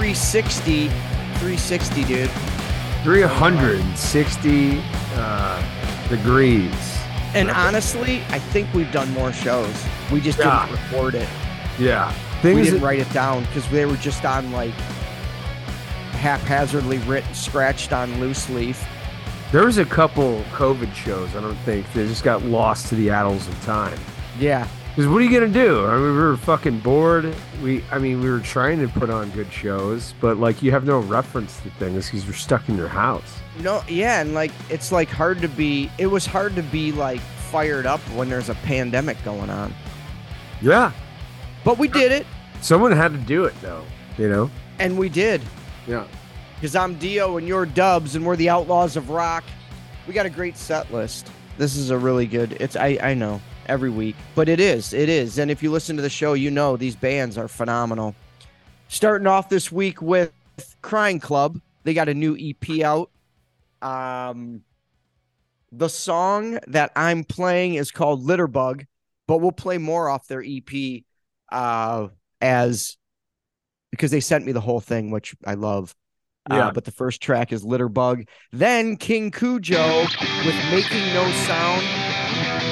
360. 360, dude. 360 uh, degrees. And honestly, I think we've done more shows. We just Yeah. didn't record it. Yeah. we didn't that- write it down because they were just on like haphazardly written, scratched on loose leaf. there was a couple COVID shows, I don't think, they just got lost to the annals of time. Yeah, Because what are you gonna do? I mean, we were fucking bored. We, I mean, we were trying to put on good shows, but like you have no reference to things because you're stuck in your house. no, yeah, and like it's like hard to be. It was hard to be like fired up when there's a pandemic going on. Yeah. But we did it, Someone had to do it, though. You know. and we did. Yeah. Because I'm Dio and you're Dubs, and we're the Outlaws of Rock. We got a great set list. This is a really good. It's I I know every week, but it is it is. And if you listen to the show, you know these bands are phenomenal. Starting off this week with Crying Club. They got a new EP out. Um, the song that I'm playing is called Litterbug, but we'll play more off their EP uh, as because they sent me the whole thing, which I love. Yeah. Uh, but the first track is Litterbug. Then King Cujo with Making No Sound.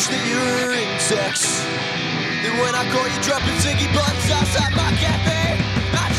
wish that you were insects. Then when I call you dropping ziggy butts outside my cafe, I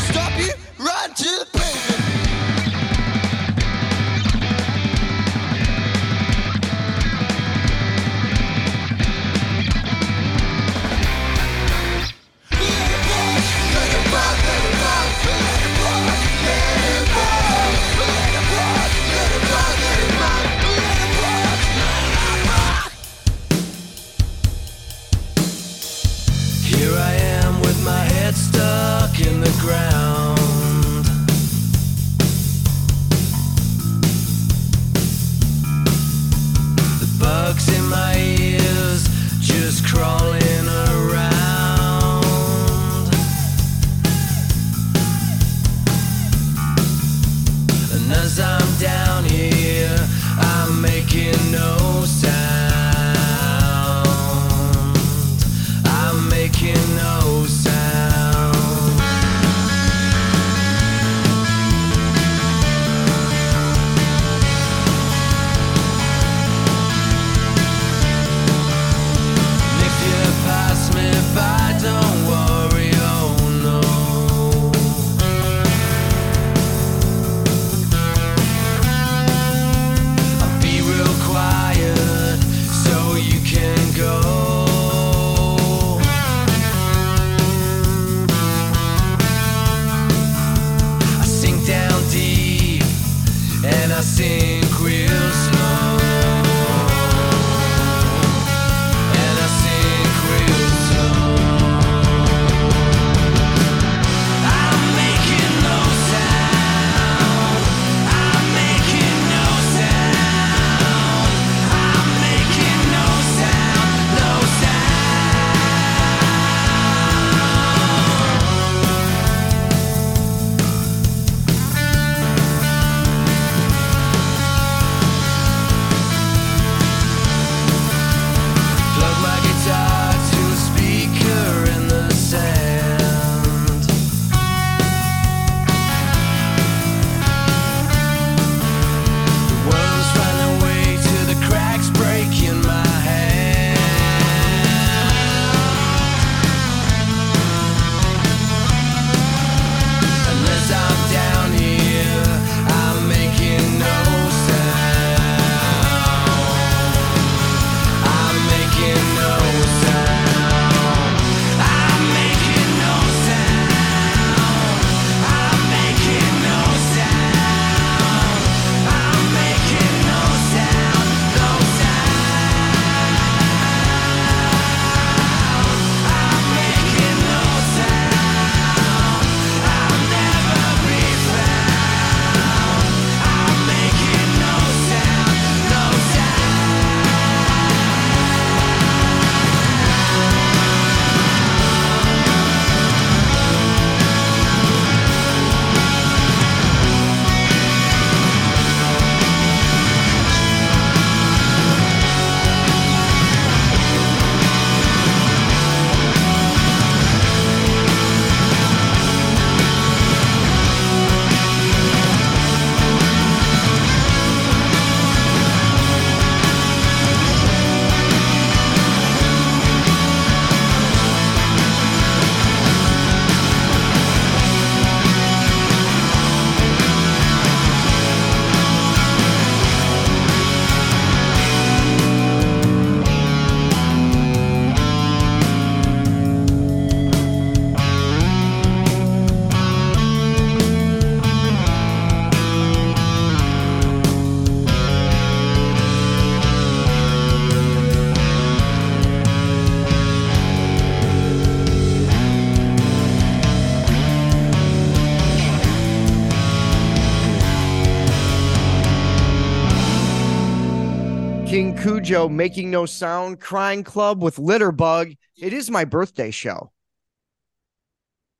Cujo making no sound, crying club with Litterbug. It is my birthday show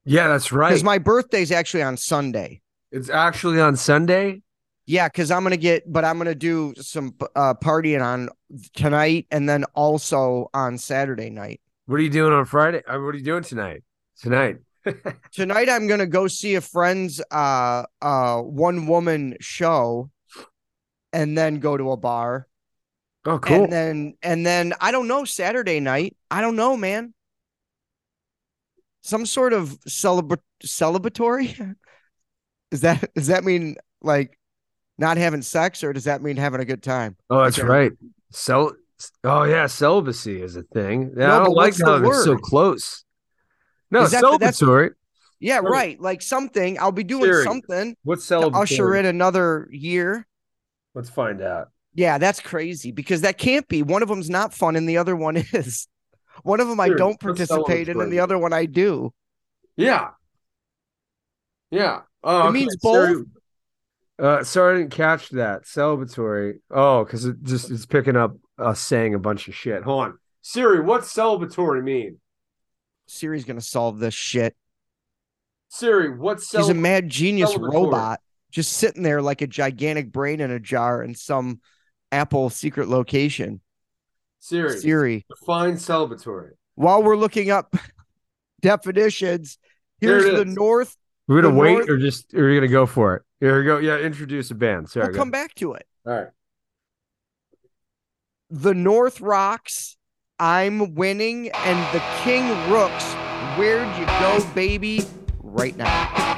Yeah, that's right. because my birthday's actually on Sunday. it's actually on Sunday. Yeah, because I'm gonna get, but I'm gonna do some uh, partying on tonight and then also on Saturday night. What are you doing on Friday? Uh, What are you doing tonight? Tonight. Tonight I'm gonna go see a friend's uh uh one woman show, and then go to a bar. Oh, cool. And then and then I don't know Saturday night. I don't know, man. Some sort of celebra- celebratory. Is that does that mean like not having sex or does that mean having a good time? oh, that's okay. right. Cel- oh, yeah. Celibacy is a thing. Yeah, No, I don't like what's how they're so close. No, Is that that's- celebratory. Yeah, Right. right. Like something. I'll be doing Siri. something What's to celebratory? usher in another year. Let's find out. Yeah, that's crazy because that can't be. One of them's not fun and the other one is. One of them I don't participate in and the other one I do. Yeah. Yeah. Oh, It okay. means Sorry. both? Uh, sorry, I didn't catch that. Celebratory. Oh, because it just it's picking up us saying a bunch of shit. Hold on, Siri. What's celebratory mean? Siri's gonna solve this shit. Siri, what's He's a mad genius robot just sitting there like a gigantic brain in a jar and some Apple secret location. Siri? Siri. Define celebratory. While we're looking up definitions, here's the is. North. We're gonna wait, North- or just or are you gonna go for it? Here we go. Yeah, introduce a band. Sorry. We'll go come back to it. All right. The North rocks. I'm winning, and the King rooks. Where'd you go, baby? Right now.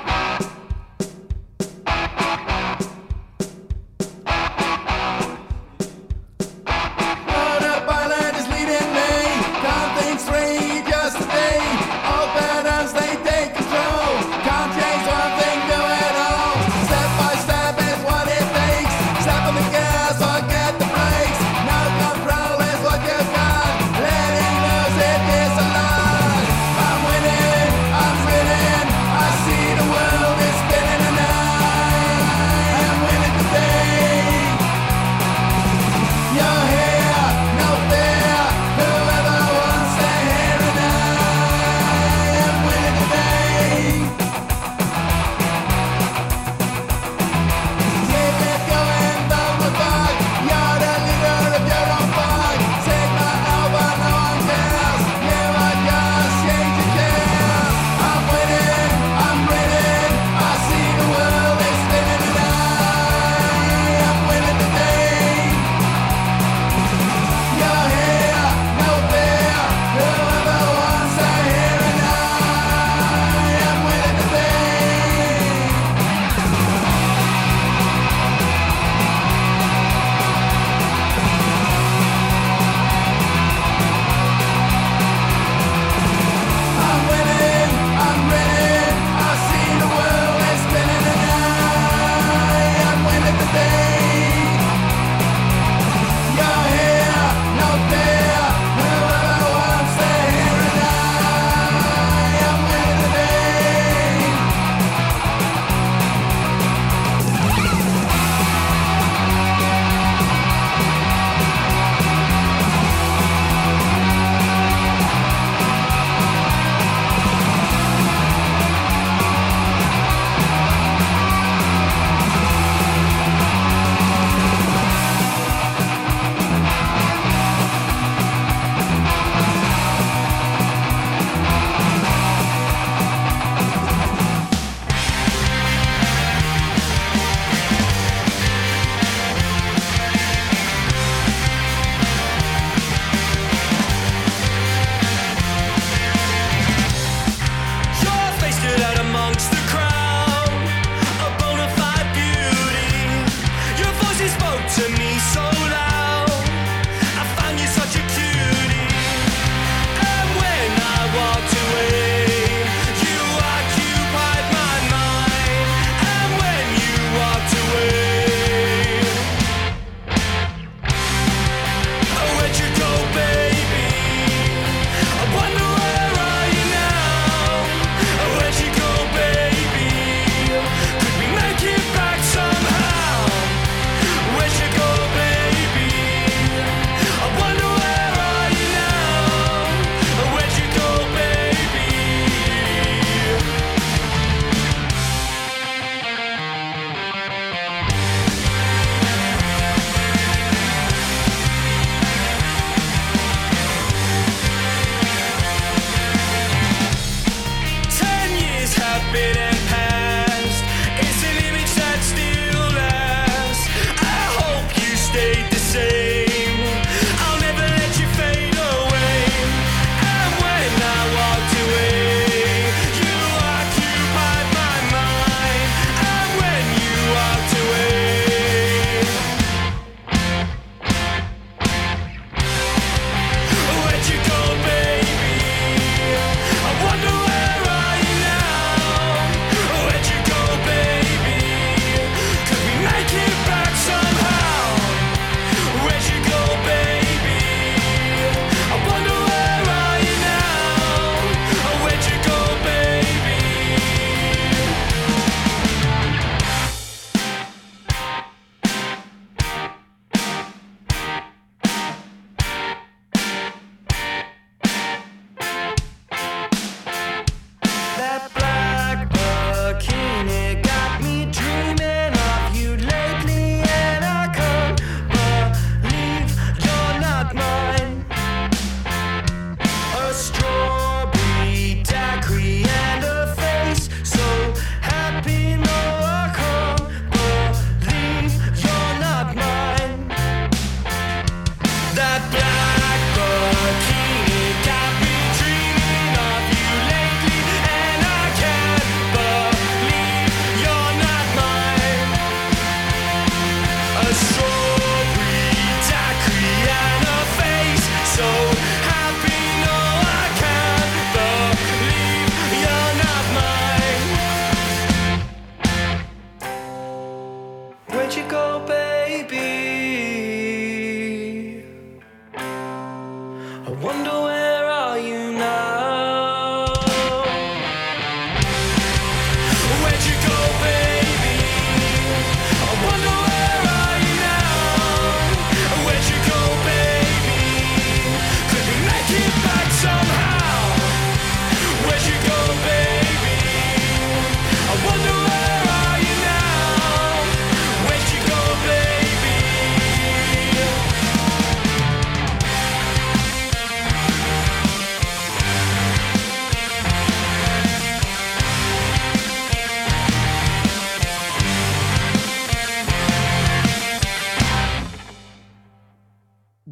I wonder where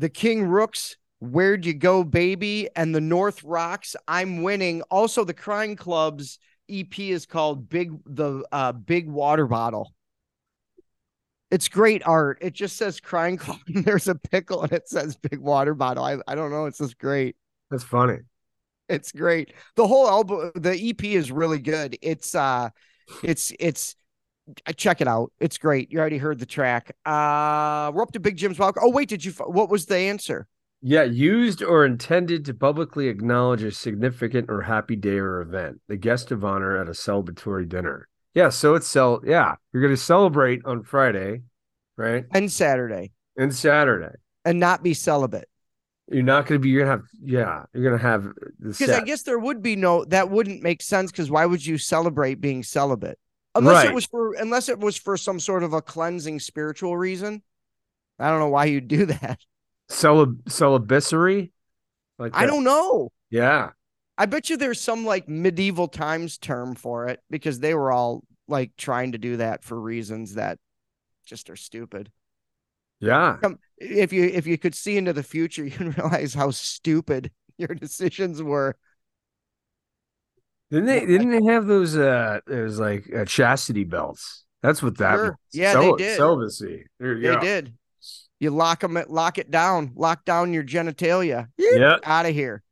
the King Rooks, Where'd You Go, Baby, and the North Rocks, I'm winning. Also, the Crying Club's EP is called Big the uh Big Water Bottle. It's great art. It just says Crying Club. And there's a pickle and it says Big Water Bottle. I, I don't know. It's just great. That's funny. It's great. The whole album, the EP is really good. It's uh, it's it's. Check it out. It's great. You already heard the track. Uh, we're up to Big Jim's Wild. Oh wait, did you? What was the answer? Yeah, used or intended to publicly acknowledge a significant or happy day or event. The guest of honor at a celebratory dinner. Yeah, so it's cel. Yeah, you're going to celebrate on Friday, right? And Saturday, And Saturday. and not be celibate. You're not going to be. You're going to have. Yeah, you're going to have Because I guess there would be no. That wouldn't make sense. Because why would you celebrate being celibate? Unless it was for unless it was for some sort of a cleansing spiritual reason. I don't know why you'd do that. Celib celibacy, Like I don't know. Yeah, I bet you there's some like medieval times term for it because they were all like trying to do that for reasons that just are stupid. yeah. If you if you could see into the future, you'd realize how stupid your decisions were. Didn't they? Didn't they have those? Uh, it was like uh, chastity belts. That's what that. Sure. means. Yeah, they did. Celibacy. There you They go. did. You lock them, lock it down, lock down your genitalia. Yeah. out of here.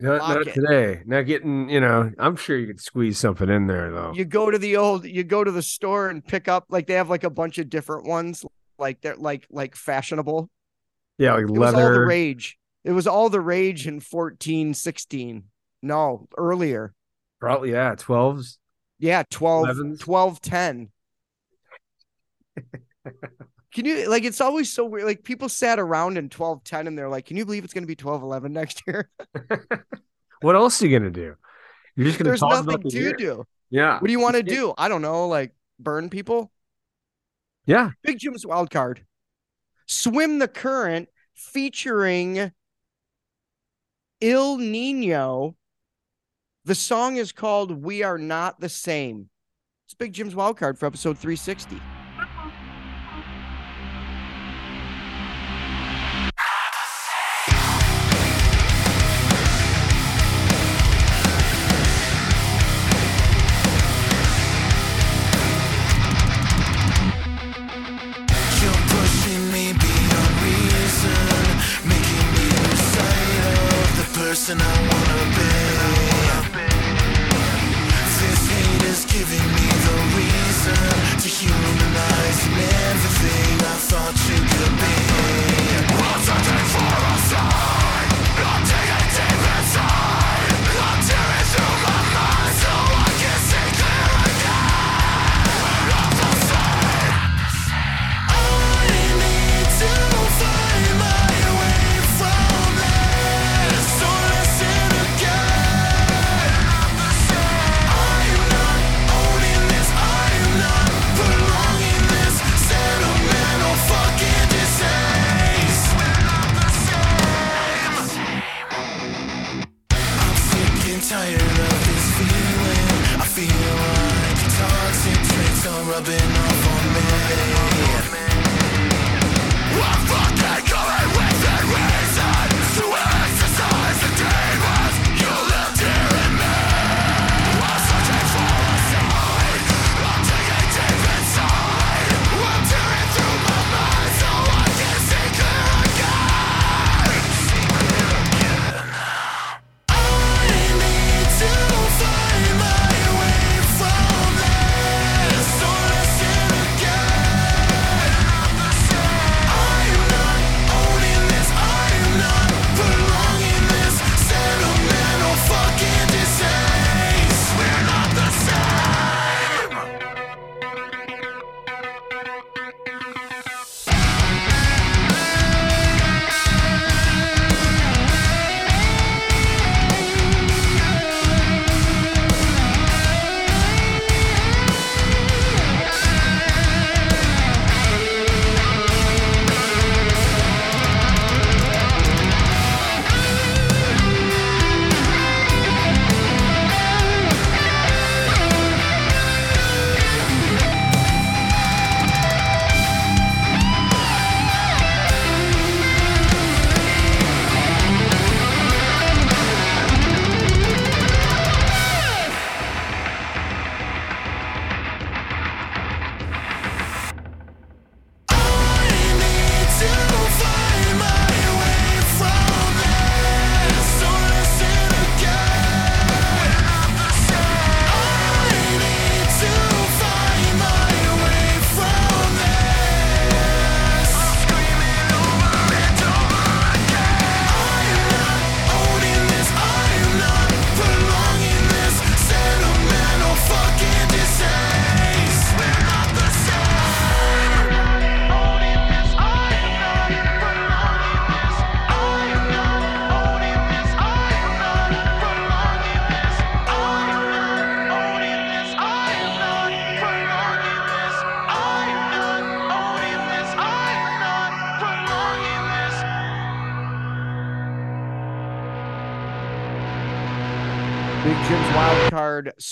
Not, not today. Not getting. You know. I'm sure you could squeeze something in there though. You go to the old, you go to the store and pick up like they have like a bunch of different ones, like they're like like fashionable. yeah, like It was all the rage. It was all the rage in 14, 16. No, earlier. Probably yeah. Twelves. Yeah, 12, 11s? 12, 10. Can you like it's always so weird? Like people sat around in 12, 10 and they're like, Can you believe it's gonna be 12, 11 next year? What else are you gonna do? You're just gonna There's talk nothing about the to year. do. Yeah. What do you want to do? I don't know, like burn people. Yeah. Big Jim's wild card. Swim the current featuring Ill Niño. The song is called We Are Not the Same. It's Big Jim's wild card for episode 360.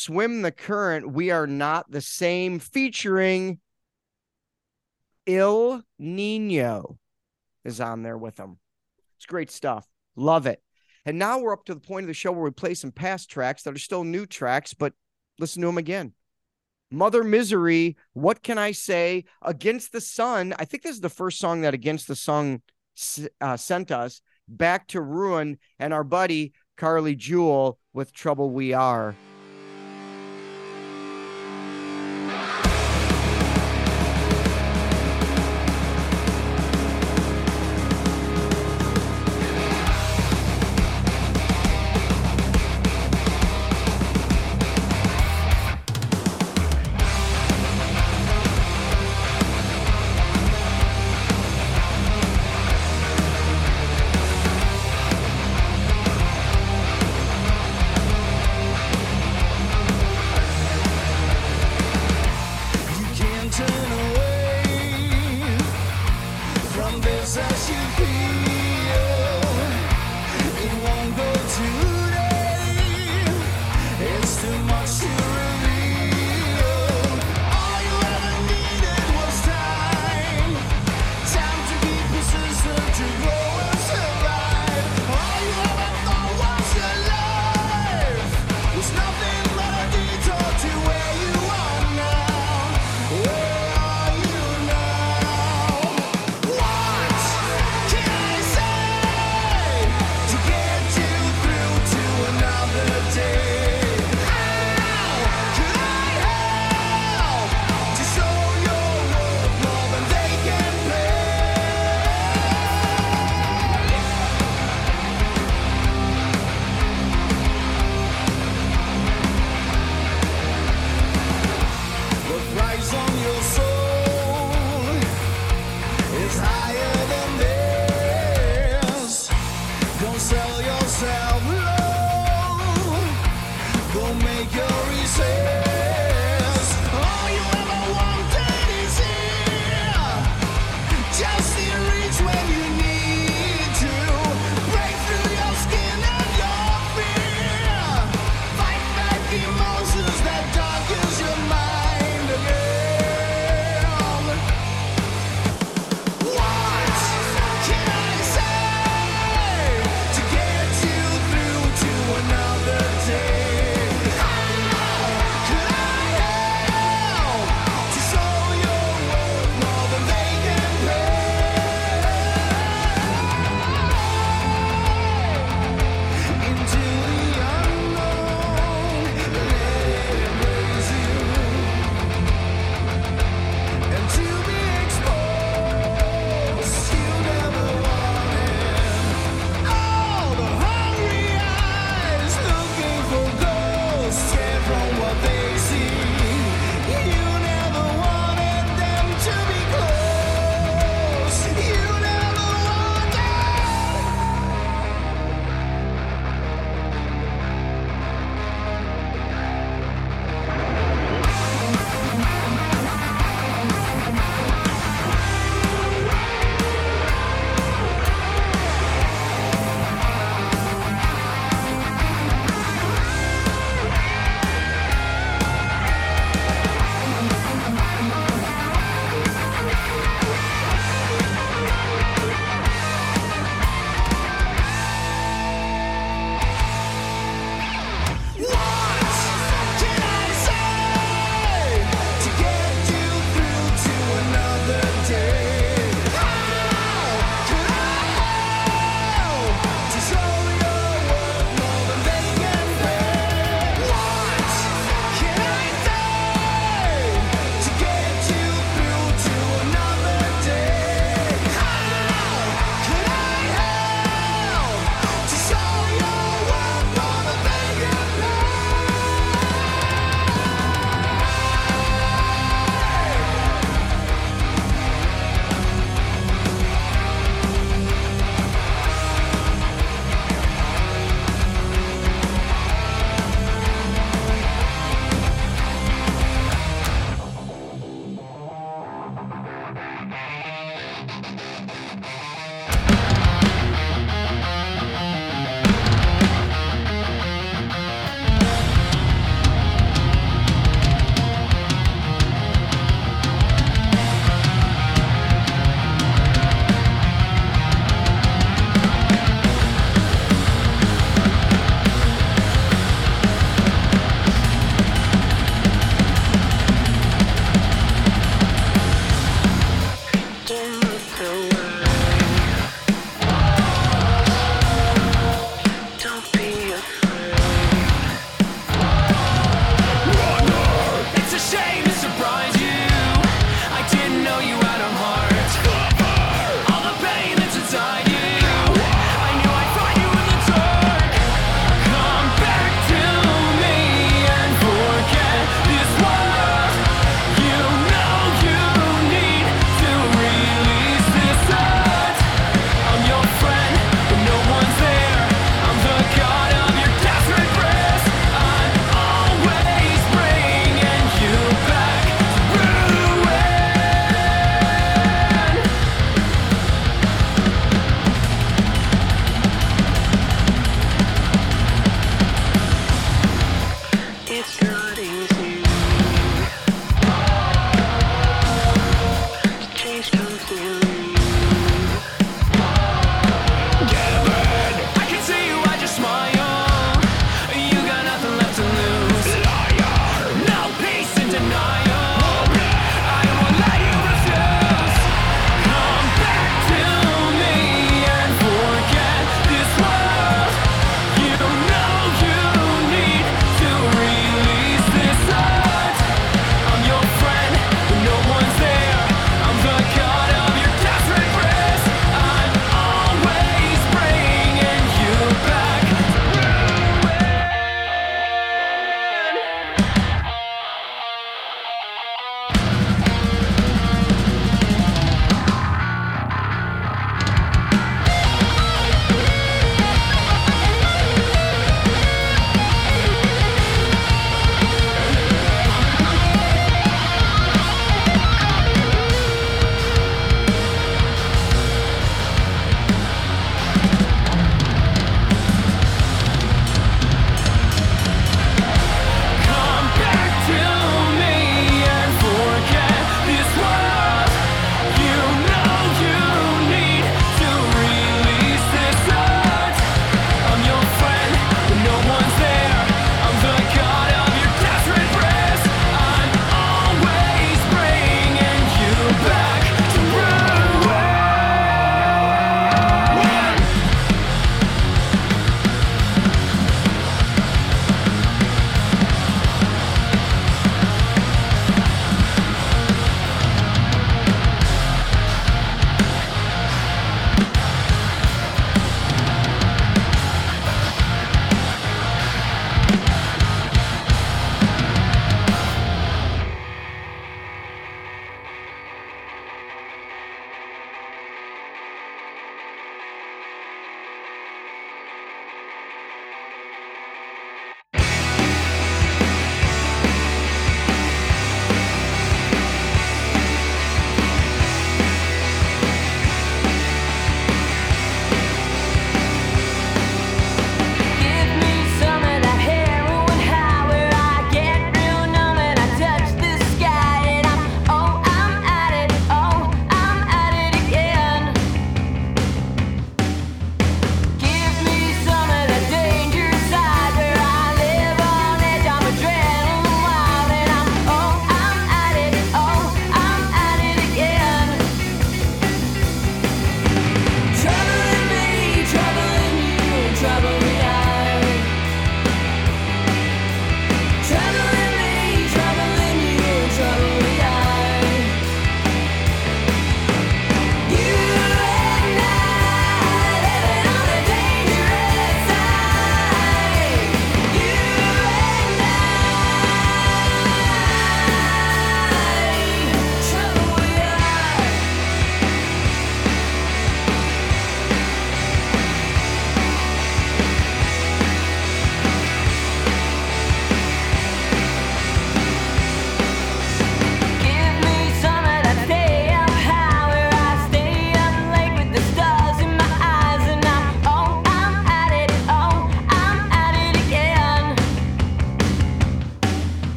Swim the Current. We are not the same, featuring Ill Niño is on there with them. It's great stuff. Love it. And now we're up to the point of the show where we play some past tracks that are still new tracks, but listen to them again. Mother Misery, what can I say? Against the Sun. I think this is the first song that Against the Sun uh, sent us. Back to Ruin, and our buddy Carly Jewel with Trouble We Are.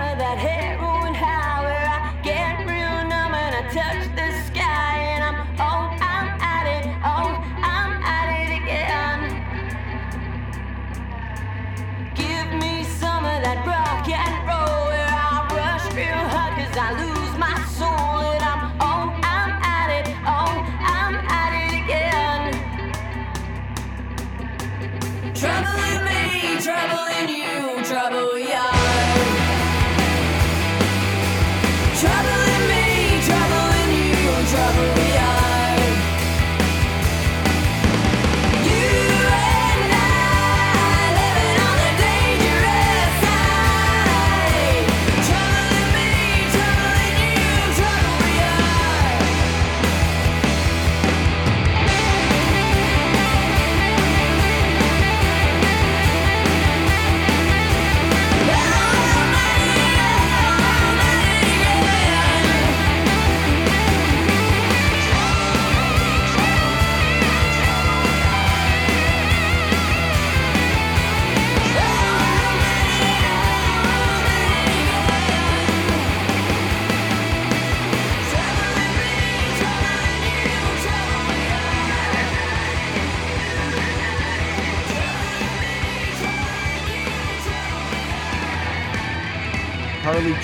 Of that heroin high where I get real numb and I touch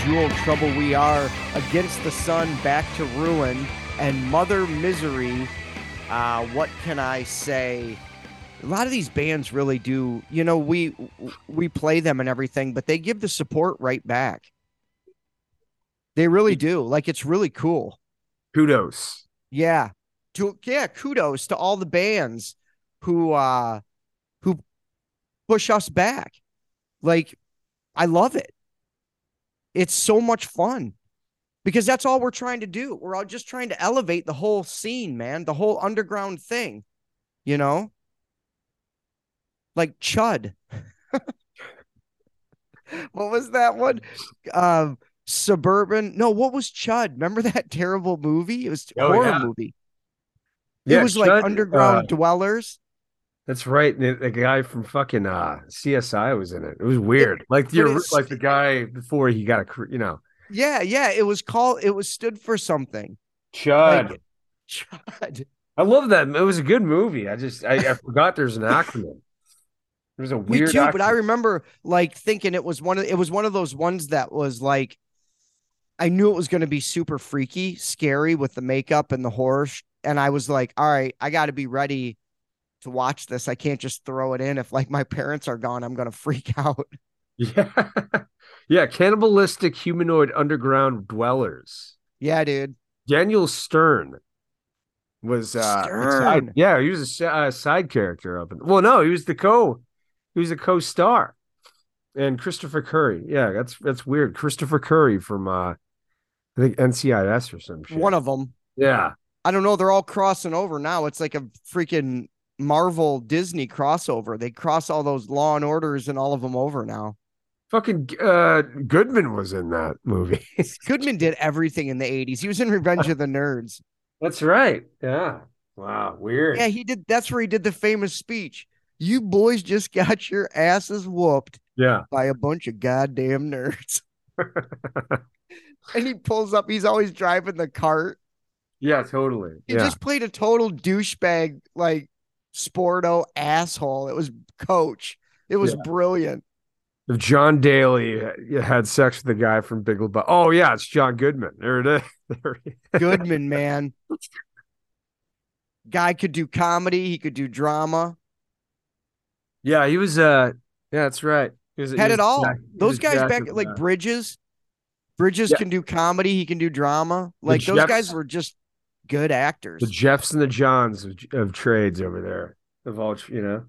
Jewel, Trouble We Are, Against the Sun, Back to Ruin, and Mother Misery. Uh, what can I say? A lot of these bands really do. You know, we we play them and everything, but they give the support right back. They really do. Like it's really cool. Kudos. Yeah. To yeah, kudos to all the bands who uh who push us back. Like I love it. It's so much fun. Because that's all we're trying to do. We're all just trying to elevate the whole scene, man, the whole underground thing. You know? Like Chud. what was that one? Um Suburban. No, what was Chud? Remember that terrible movie? It was a Oh, horror yeah. movie. Yeah, it was like underground uh, dwellers. That's right. The, the guy from fucking uh, CSI was in it. It was weird. like the like the guy before he got a you know Yeah, yeah. It was called. It was stood for something. Chud. Like, Chud. I love that. It was a good movie. I just I, I forgot there's an acronym. There was a weird. Me too. But I remember like thinking it was one of. It was one of those ones that was like. I knew it was going to be super freaky, scary with the makeup and the horror, sh- and I was like, "All right, I got to be ready to watch this. I can't just throw it in. If like my parents are gone, I'm going to freak out." Yeah, yeah. Cannibalistic humanoid underground dwellers. Yeah, dude. Daniel Stern was uh Stern. side- yeah he was a si- uh, side character of it well no he was the co he was the co-star and Christopher Curry yeah that's that's weird Christopher Curry from uh I think NCIS or some shit One of them. yeah I don't know. They're all crossing over now. It's like a freaking Marvel Disney crossover. They cross all those Law and Orders and all of them over now. fucking uh Goodman was in that movie Goodman did everything in the 80s. He was in Revenge of the Nerds. that's right yeah wow weird Yeah, he did. That's where he did the famous speech. You boys just got your asses whooped yeah by a bunch of goddamn nerds. and he pulls up. He's always driving the cart. yeah totally He yeah just played a total douchebag, like sporto asshole. It was Coach. It was Yeah. brilliant. if John Daly had sex with the guy from Big Lebowski oh yeah it's John Goodman there it is there he. Goodman, man. Guy could do comedy. He could do drama. Yeah, he was. Uh, yeah, that's right. He was, he Had was it all. Those guys back like Bridges. Bridges Yeah. can do comedy. He can do drama. Like those Jeffs- guys were just good actors. the Jeffs and the Johns of, of trades over there. Of all, you know,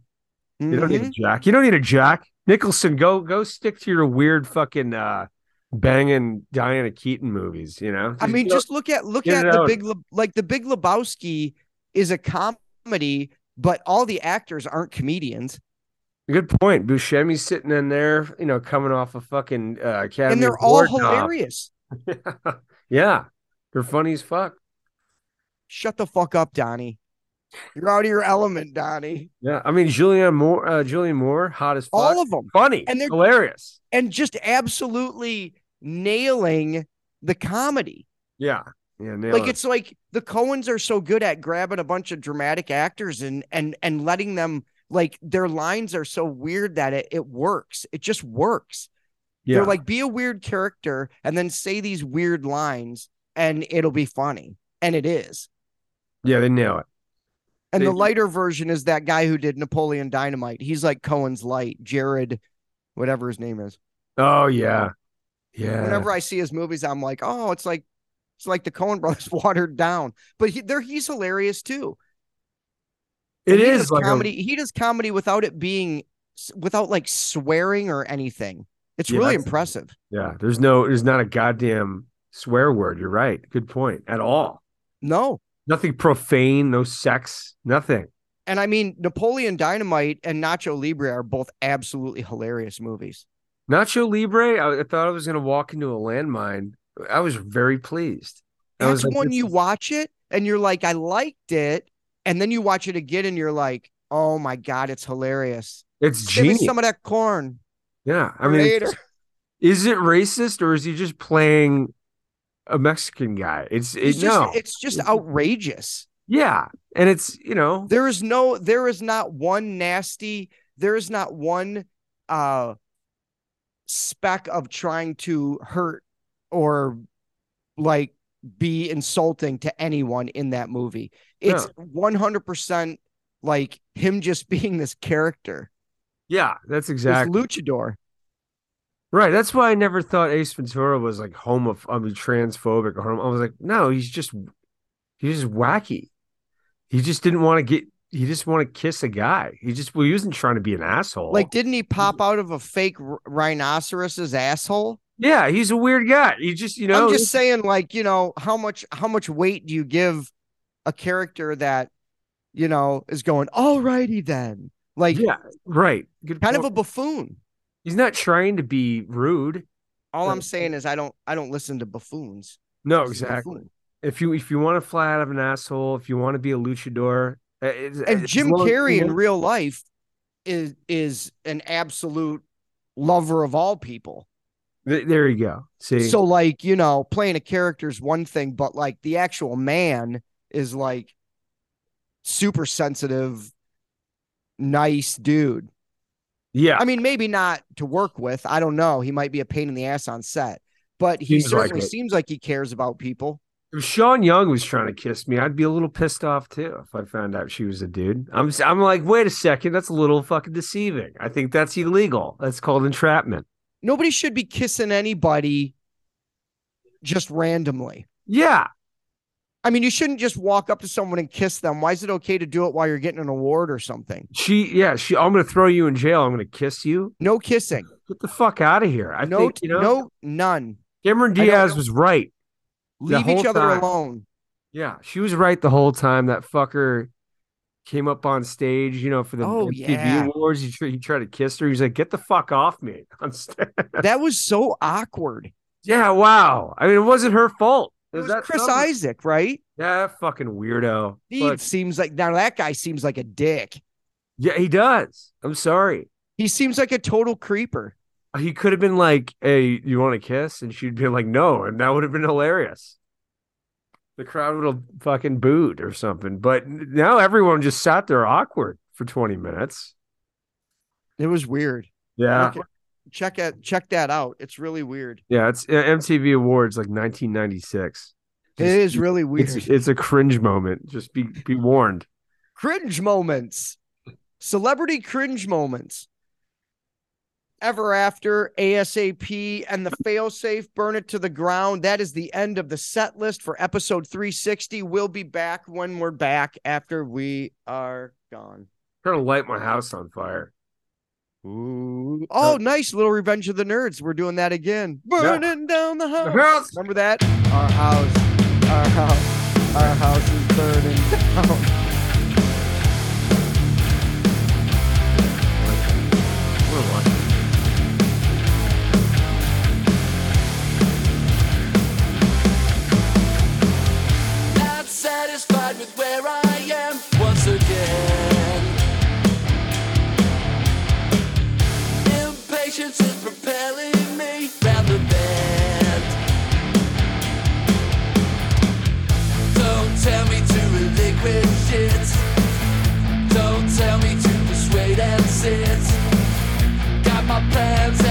you don't need a Mhm. Jack. You don't need a Jack. Nicholson, go go stick to your weird fucking uh, banging Diana Keaton movies. You know, I mean, go- just look at look at the out. big Le- like the Big Lebowski is a comedy, but all the actors aren't comedians, good point. Buscemi's sitting in there, you know, coming off a fucking uh, Academy and they're all hilarious. yeah, they're funny as fuck. Shut the fuck up, Donnie. You're out of your element, Donnie. Yeah, I mean Julianne Moore, uh, Julian Moore, hot as fuck, All of them. funny, And they're- hilarious. And just absolutely nailing the comedy. Yeah, yeah, like it. it's like the Coens are so good at grabbing a bunch of dramatic actors and and and letting them like their lines are so weird that it, it works. It just works. yeah, They're like be a weird character and then say these weird lines and it'll be funny. And it is. Yeah, they nail it. And the lighter version is that guy who did Napoleon Dynamite. He's like Coen's light, Jared, whatever his name is. Oh yeah, yeah. Whenever I see his movies, I'm like, oh, it's like it's like the Cohen brothers watered down. But he, there, he's hilarious too. it is does like a- comedy. He does comedy without it being without like swearing or anything. It's Yeah, really impressive. yeah. There's no, there's not a goddamn swear word. You're right. Good point. At all. No. Nothing profane. No sex. Nothing. And I mean, Napoleon Dynamite and Nacho Libre are both absolutely hilarious movies. Nacho Libre. I, I thought I was gonna walk into a landmine. I was very pleased. I That's was like, when you watch it and you're like, I liked it. And then you watch it again and you're like, oh my God, it's hilarious. It's Give me genius. some of that corn. yeah. I mean, later. is it racist or is he just playing a Mexican guy? It's it, It's just, no. it's just It's- outrageous. yeah, and it's you know There is no, there is not one nasty, there is not one uh speck of trying to hurt or like be insulting to anyone in that movie. It's 100% like him just being this character. yeah. That's This exactly luchador. Right. That's why I never thought Ace Ventura was like homo. I mean, transphobic or homo. I was like, no, he's just he's just wacky. He just didn't want to get. He just want to kiss a guy. He just well, he wasn't trying to be an asshole. Like, didn't he pop out of a fake r- rhinoceros's asshole? yeah, he's a weird guy. He just you know I'm just saying, like, you know, how much how much weight do you give a character that, you know, is going, all righty then. Like yeah, right. Good kind of a buffoon. He's not trying to be rude. All I'm saying is I don't I don't listen to buffoons. No, This is a exactly. buffoon. If you if you want to fly out of an asshole, if you want to be a luchador, uh, it's, And as Jim Carrey in real life is is an absolute lover of all people. There you go. See, So like, you know, playing a character is one thing, but like the actual man is like super sensitive, nice dude. Yeah, I mean, maybe not to work with. I don't know. He might be a pain in the ass on set, but he Seems certainly it. seems like he cares about people. if Sean Young was trying to kiss me, I'd be a little pissed off too if I found out she was a dude. I'm I'm like, wait a second, that's a little fucking deceiving. I think that's illegal. That's called entrapment. Nobody should be kissing anybody just randomly. Yeah, I mean, you shouldn't just walk up to someone and kiss them. Why is it okay to do it while you're getting an award or something? she, yeah, she. I'm gonna throw you in jail. I'm gonna kiss you. No kissing. Get the fuck out of here. I no, think you know. no, none. Cameron Diaz was right. Leave each other time. alone. Yeah, she was right the whole time. That fucker came up on stage, you know, for the Oh, MTV yeah. awards. He, he tried to kiss her. He's like, "Get the fuck off me!" That was so awkward. yeah, wow. I mean, it wasn't her fault. It was that Chris summer. Isaac, right? Yeah, that fucking weirdo. He But- seems like now that guy seems like a dick. yeah, he does. I'm sorry. He seems like a total creeper. He could have been like, "Hey, you want to kiss?" And she'd be like, "No," and that would have been hilarious. The crowd would have fucking booed or something. But now everyone just sat there awkward for 20 minutes. It was weird. Yeah. Okay. Check it. Check that out. It's really weird. Yeah, it's uh, MTV Awards like 1996. It Just- is really weird. It's it's a cringe moment. Just be be warned. cringe moments, celebrity cringe moments. Ever after ASAP and the failsafe burn it to the ground. That is the end of the set list for episode 360. We'll be back when we're back after we are gone. I'm trying to light my house on fire. Ooh. Oh, uh, nice little Revenge of the Nerds. We're doing that again. Burning down the house. house. Remember that? Our house, our house, our house is burning down. distance propelling me round the bend. Don't tell me to. Don't tell me to persuade and sit. Got my plans.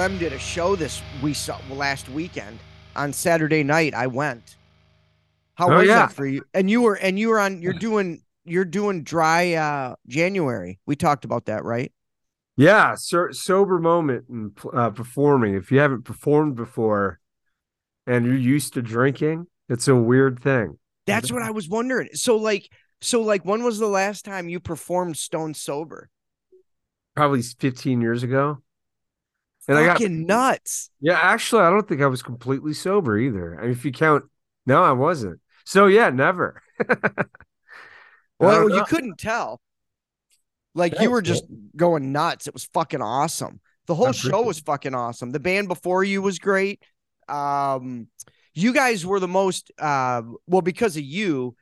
Double did a show this we saw last weekend on Saturday night. I went. How Oh, was yeah. that for you? And you were and you were on. You're doing you're doing dry uh January. We talked about that, right? Yeah, so, sober moment in uh, performing. If you haven't performed before and you're used to drinking, it's a weird thing. That's what I was wondering. So like so like when was the last time you performed stone sober? Probably 15 years ago. And I got Fucking nuts. Yeah, actually, I don't think I was completely sober either. I mean, if you count, no, I wasn't. So yeah, never. Well, you couldn't tell. Like you were just going nuts. It was fucking awesome. The whole show was fucking awesome. The band before you was great. Um, you guys were the most uh, well because of you,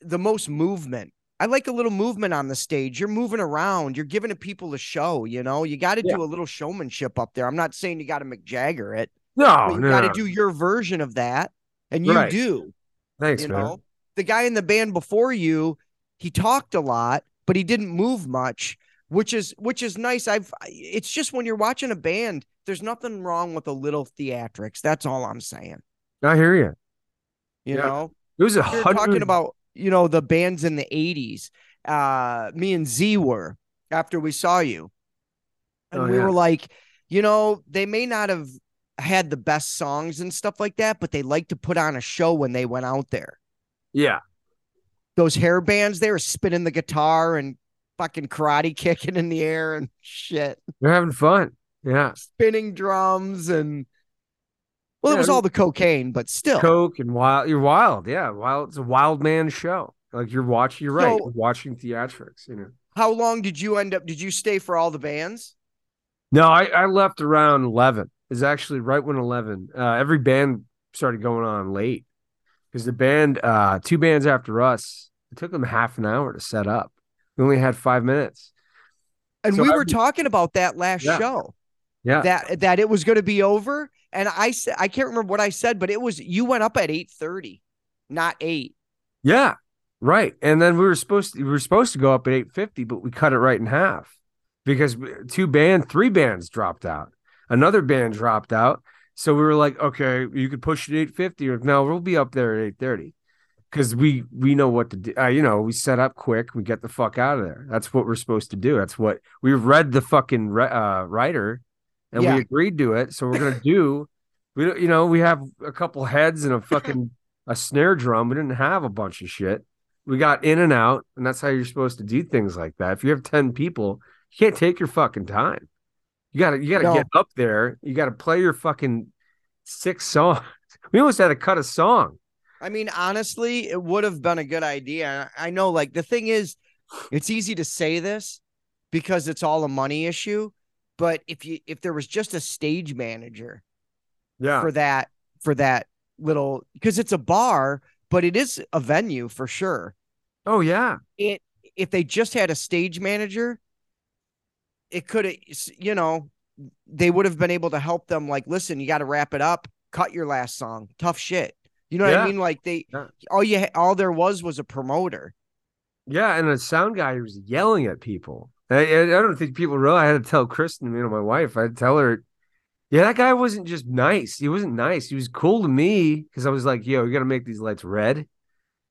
the most movement. I like a little movement on the stage. You're moving around. You're giving people a show. You know, you got to Yeah. do a little showmanship up there. I'm not saying you got to McJagger it, no, you no, got to do your version of that, and you Right. do Thanks, you man. know the guy in the band before you he talked a lot but he didn't move much which is which is nice i've it's just when you're watching a band there's nothing wrong with a little theatrics that's all i'm saying I hear you. you Yeah. know It was a hundred. talking about you know the bands in the 80s uh me and z were after we saw you. And Oh, we yeah. were like you know they may not have had the best songs and stuff like that but they like to put on a show when they went out there. Yeah, those hair bands they were spinning the guitar and fucking karate kicking in the air and shit. They're having fun. Yeah, spinning drums and well it was I mean- all the cocaine but still coke and wild. You're wild. Yeah, wild. It's a wild man show. Like you're watching. You're right. So- you're watching theatrics. You know. how long did you end up did you stay for all the bands No, I, I left around eleven. Is actually right when eleven. Uh, every band started going on late because the band, uh, two bands after us, it took them half an hour to set up. We only had five minutes. and So we were talking about that last Yeah. show Yeah, that that it was going to be over and i said i can't remember what i said but it was you went up at 8:30 not 8 yeah, right. And then we were supposed to we were supposed to go up at eight fifty, but we cut it right in half because two band, three bands dropped out. Another band dropped out. So we were like, okay, you could push it eight fifty, or no, we'll be up there at eight thirty. Because we we know what to do. Uh, you know, we set up quick, we get the fuck out of there. That's what we're supposed to do. That's what we read the fucking re- uh, writer, and Yeah. we agreed to it. So we're gonna do. We don't- you know we have a couple heads and a fucking a snare drum. We didn't have a bunch of shit. We got in and out, and that's how you're supposed to do things like that. If you have ten people, you can't take your fucking time. You gotta you gotta No. get up there. You gotta play your fucking six songs. We almost had to cut a song. I mean, honestly, it would have been a good idea. I know, like, the thing is, it's easy to say this because it's all a money issue. But if you if there was just a stage manager Yeah. for that for that little because it's a bar, but it is a venue for sure. oh yeah. It if they just had a stage manager, it could have you know they would have been able to help them. Like, listen, you got to wrap it up. Cut your last song. Tough shit. You know what I mean? Like they Yeah. all you all there was was a promoter. Yeah, and a sound guy who was yelling at people. I, I I don't think people realize. I had to tell Kristen, you know, my wife. I tell her, yeah, that guy wasn't just nice. He wasn't nice. He was cool to me because I was like, yo, you got to make these lights red,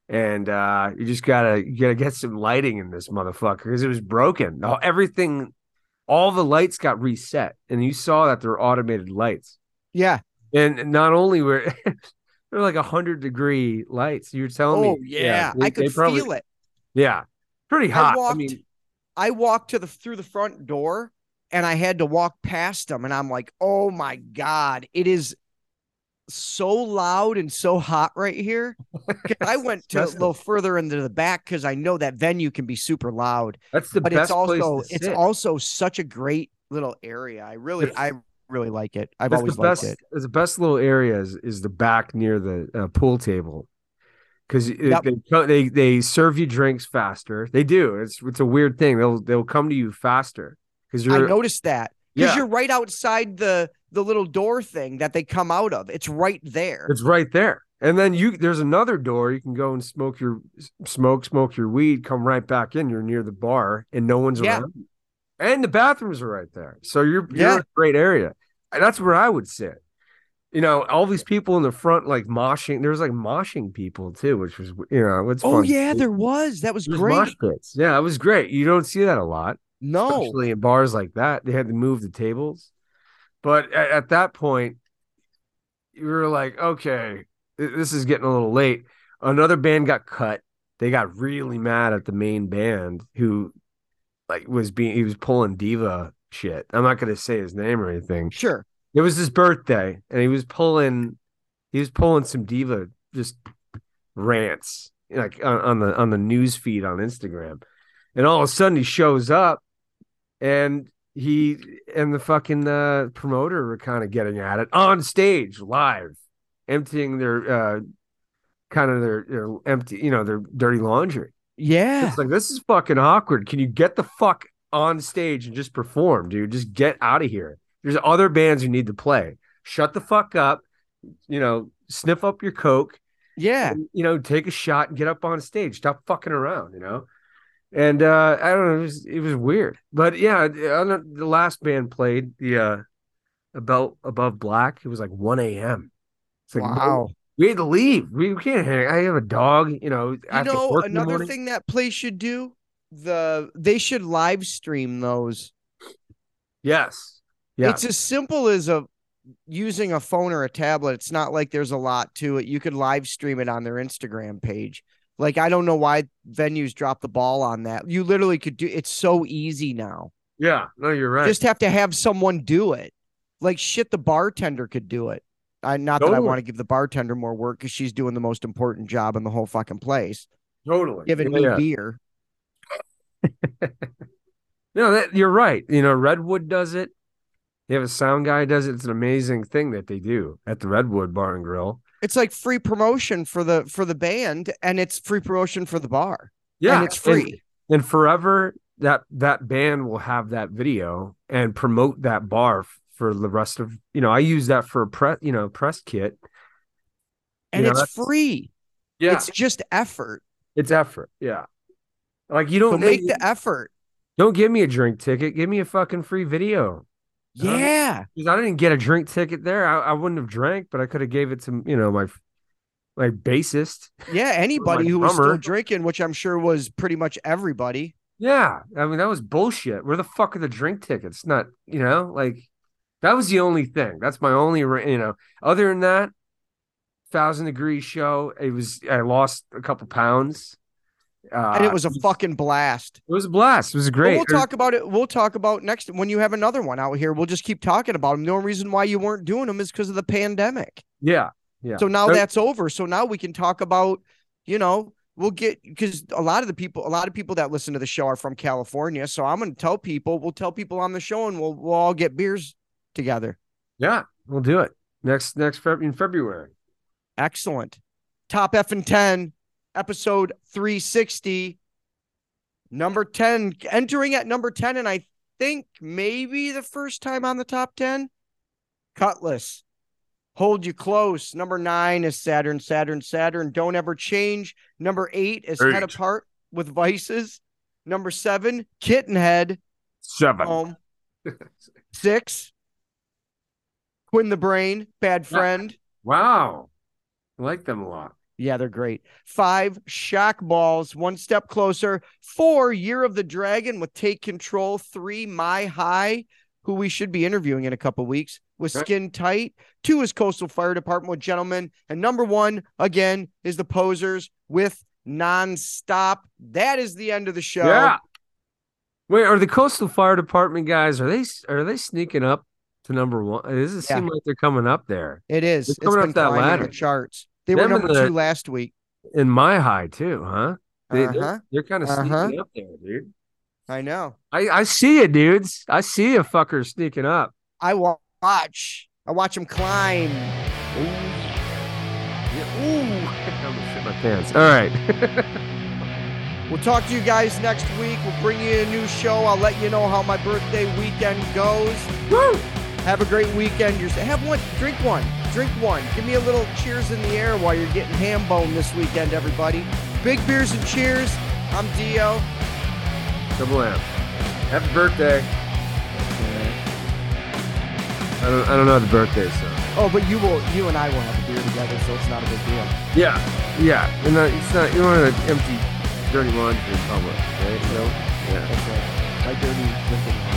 and uh you just gotta you gotta get some lighting in this motherfucker because it was broken. All, everything, all the lights got reset, and you saw that they're automated lights. Yeah. And not only were they're like a hundred degree lights. You were telling Oh me, yeah, they- I could probably- feel it. Yeah, pretty I hot. I, walked- mean, I walked to the through the front door and I had to walk past them and I'm like, "Oh my god, it is so loud and so hot right here." I went to a little further into the back cuz I know that venue can be super loud, that's the but best it's also place it's sit. also such a great little area. I really It's- I really like it. I've always the liked best. it. The best little area is, is the back near the uh, pool table, because Yep. they they they serve you drinks faster. They do. It's it's a weird thing. They'll they'll come to you faster because you're I noticed that cuz Yeah. you're right outside the the little door thing that they come out of. It's right there. it's right there, And then you there's another door you can go and smoke your smoke, smoke your weed, come right back in. You're near the bar and no one's Yeah. around. And the bathrooms are right there. So you're you're in a great area. That's where I would sit. You know, all these people in the front like moshing. There was like moshing people too, which was you know, it's Oh fun. yeah, there was. That was There's great. mosh pits. Yeah, it was great. You don't see that a lot no. especially in bars like that. They had to move the tables. But at, at that point, you were like, okay, this is getting a little late. Another band got cut. They got really mad at the main band who like was being he was pulling diva shit. I'm not gonna say his name or anything. Sure. It was his birthday, and he was pulling he was pulling some diva just rants like on, on the on the news feed on Instagram. And all of a sudden he shows up and he and the fucking uh, promoter were kind of getting at it on stage live, emptying their uh kind of their, their empty, you know, their dirty laundry. Yeah. It's like this is fucking awkward. Can you get the fuck on stage and just perform, dude? Just get out of here. There's other bands you need to play. Shut the fuck up. You know, sniff up your coke. Yeah. and, you know, take a shot and get up on stage. Stop fucking around. You know. And uh I don't know. It was, it was weird, but yeah, the the last band played the uh about above black. It was like 1 a.m. It's like no- Wow. we had to leave. We can't hang. I have a dog. You know. You know, work in the another thing that place should do, the they should live stream those. Yes. Yeah. It's as simple as a using a phone or a tablet. It's not like there's a lot to it. You could live stream it on their Instagram page. Like I don't know why venues drop the ball on that. You literally could do it's so easy now. yeah. No, you're right. Just have to have someone do it. Like shit, the bartender could do it. I not that I want to give the bartender more work because she's doing the most important job in the whole fucking place, totally. giving Yeah, me yeah. beer. No, that you're right. You know, Redwood does it. You have a sound guy does it. It's an amazing thing that they do at the Redwood Bar and Grill. It's like free promotion for the for the band, and it's free promotion for the bar. Yeah, and it's free. And, forever that that band will have that video and promote that bar for the rest of you know. I use that for a press you know press kit. and know, it's free. Yeah, It's just effort. it's effort. Yeah, like you don't make the effort. don't give me a drink ticket. Give me a fucking free video. Yeah. Because I didn't get a drink ticket there. I, I wouldn't have drank, but I could have gave it to you know my my bassist. Yeah. Anybody who was still drinking, which I'm sure was pretty much everybody. Yeah, I mean that was bullshit. Where the fuck are the drink tickets? Not you know like that was the only thing. That's my only you know. Other than that, thousand degree show. It was I lost a couple pounds. Uh, And it was a fucking blast. It was a blast. It was But great. we'll talk about it. We'll talk about next when you have another one out here. We'll just keep talking about them. The only reason why you weren't doing them is because of the pandemic. yeah, yeah. So now There- that's over. So now we can talk about, you know, we'll get because a lot of the people, a lot of people that listen to the show are from California. So I'm going to tell people, we'll tell people on the show, and we'll we'll all get beers together. yeah, we'll do it next next Feb- in February. Excellent. Top F and 10, episode 360. Number 10, entering at number 10, and I think maybe the first time on the top 10. Cutlass. Hold you close. Number nine is Saturn, Saturn, Saturn. Don't ever change. Number eight is Head Apart with Vices. Number seven, Kittenhead. Seven. Home. Six, Quinn the Brain, Bad Friend. Wow, I like them a lot. Yeah, they're great. Five, Shock Balls, one step closer. Four, Year of the Dragon with Take Control. Three, My High, who we should be interviewing in a couple weeks with Skin Tight. Two is Coastal Fire Department with Gentlemen. And number one, again, is the Posers with Nonstop. That is the end of the show. Yeah. Wait, are the coastal fire department guys? Are they are they sneaking up to number one? Does it Yeah. seem like they're coming up there It is. They're It's coming up been that ladder. the charts. They were Them and number the- two last week. in my high too, huh? They, Uh-huh. They're, they're kind of Uh-huh. sneaking up there, dude. I know. I I see it, dudes. I see a fucker sneaking up. I watch. I watch them climb. Ooh. Yeah, ooh, I'm gonna shit my pants. All right. We'll talk to you guys next week. We'll bring you a new show. I'll let you know how my birthday weekend goes. Woo! Have a great weekend. You're, have one, drink one, drink one. Give me a little cheers in the air while you're getting ham bone this weekend, everybody. Big beers and cheers. I'm Dio. Double M. Happy birthday. I don't, I don't know the birthday, so. Oh, but you will. You and I will have a beer together, so it's not a big deal. Yeah, yeah. And not, it's not. You're not want to empty, dirty laundry in public, right? You know? Yeah. That's right. My dirty, drinking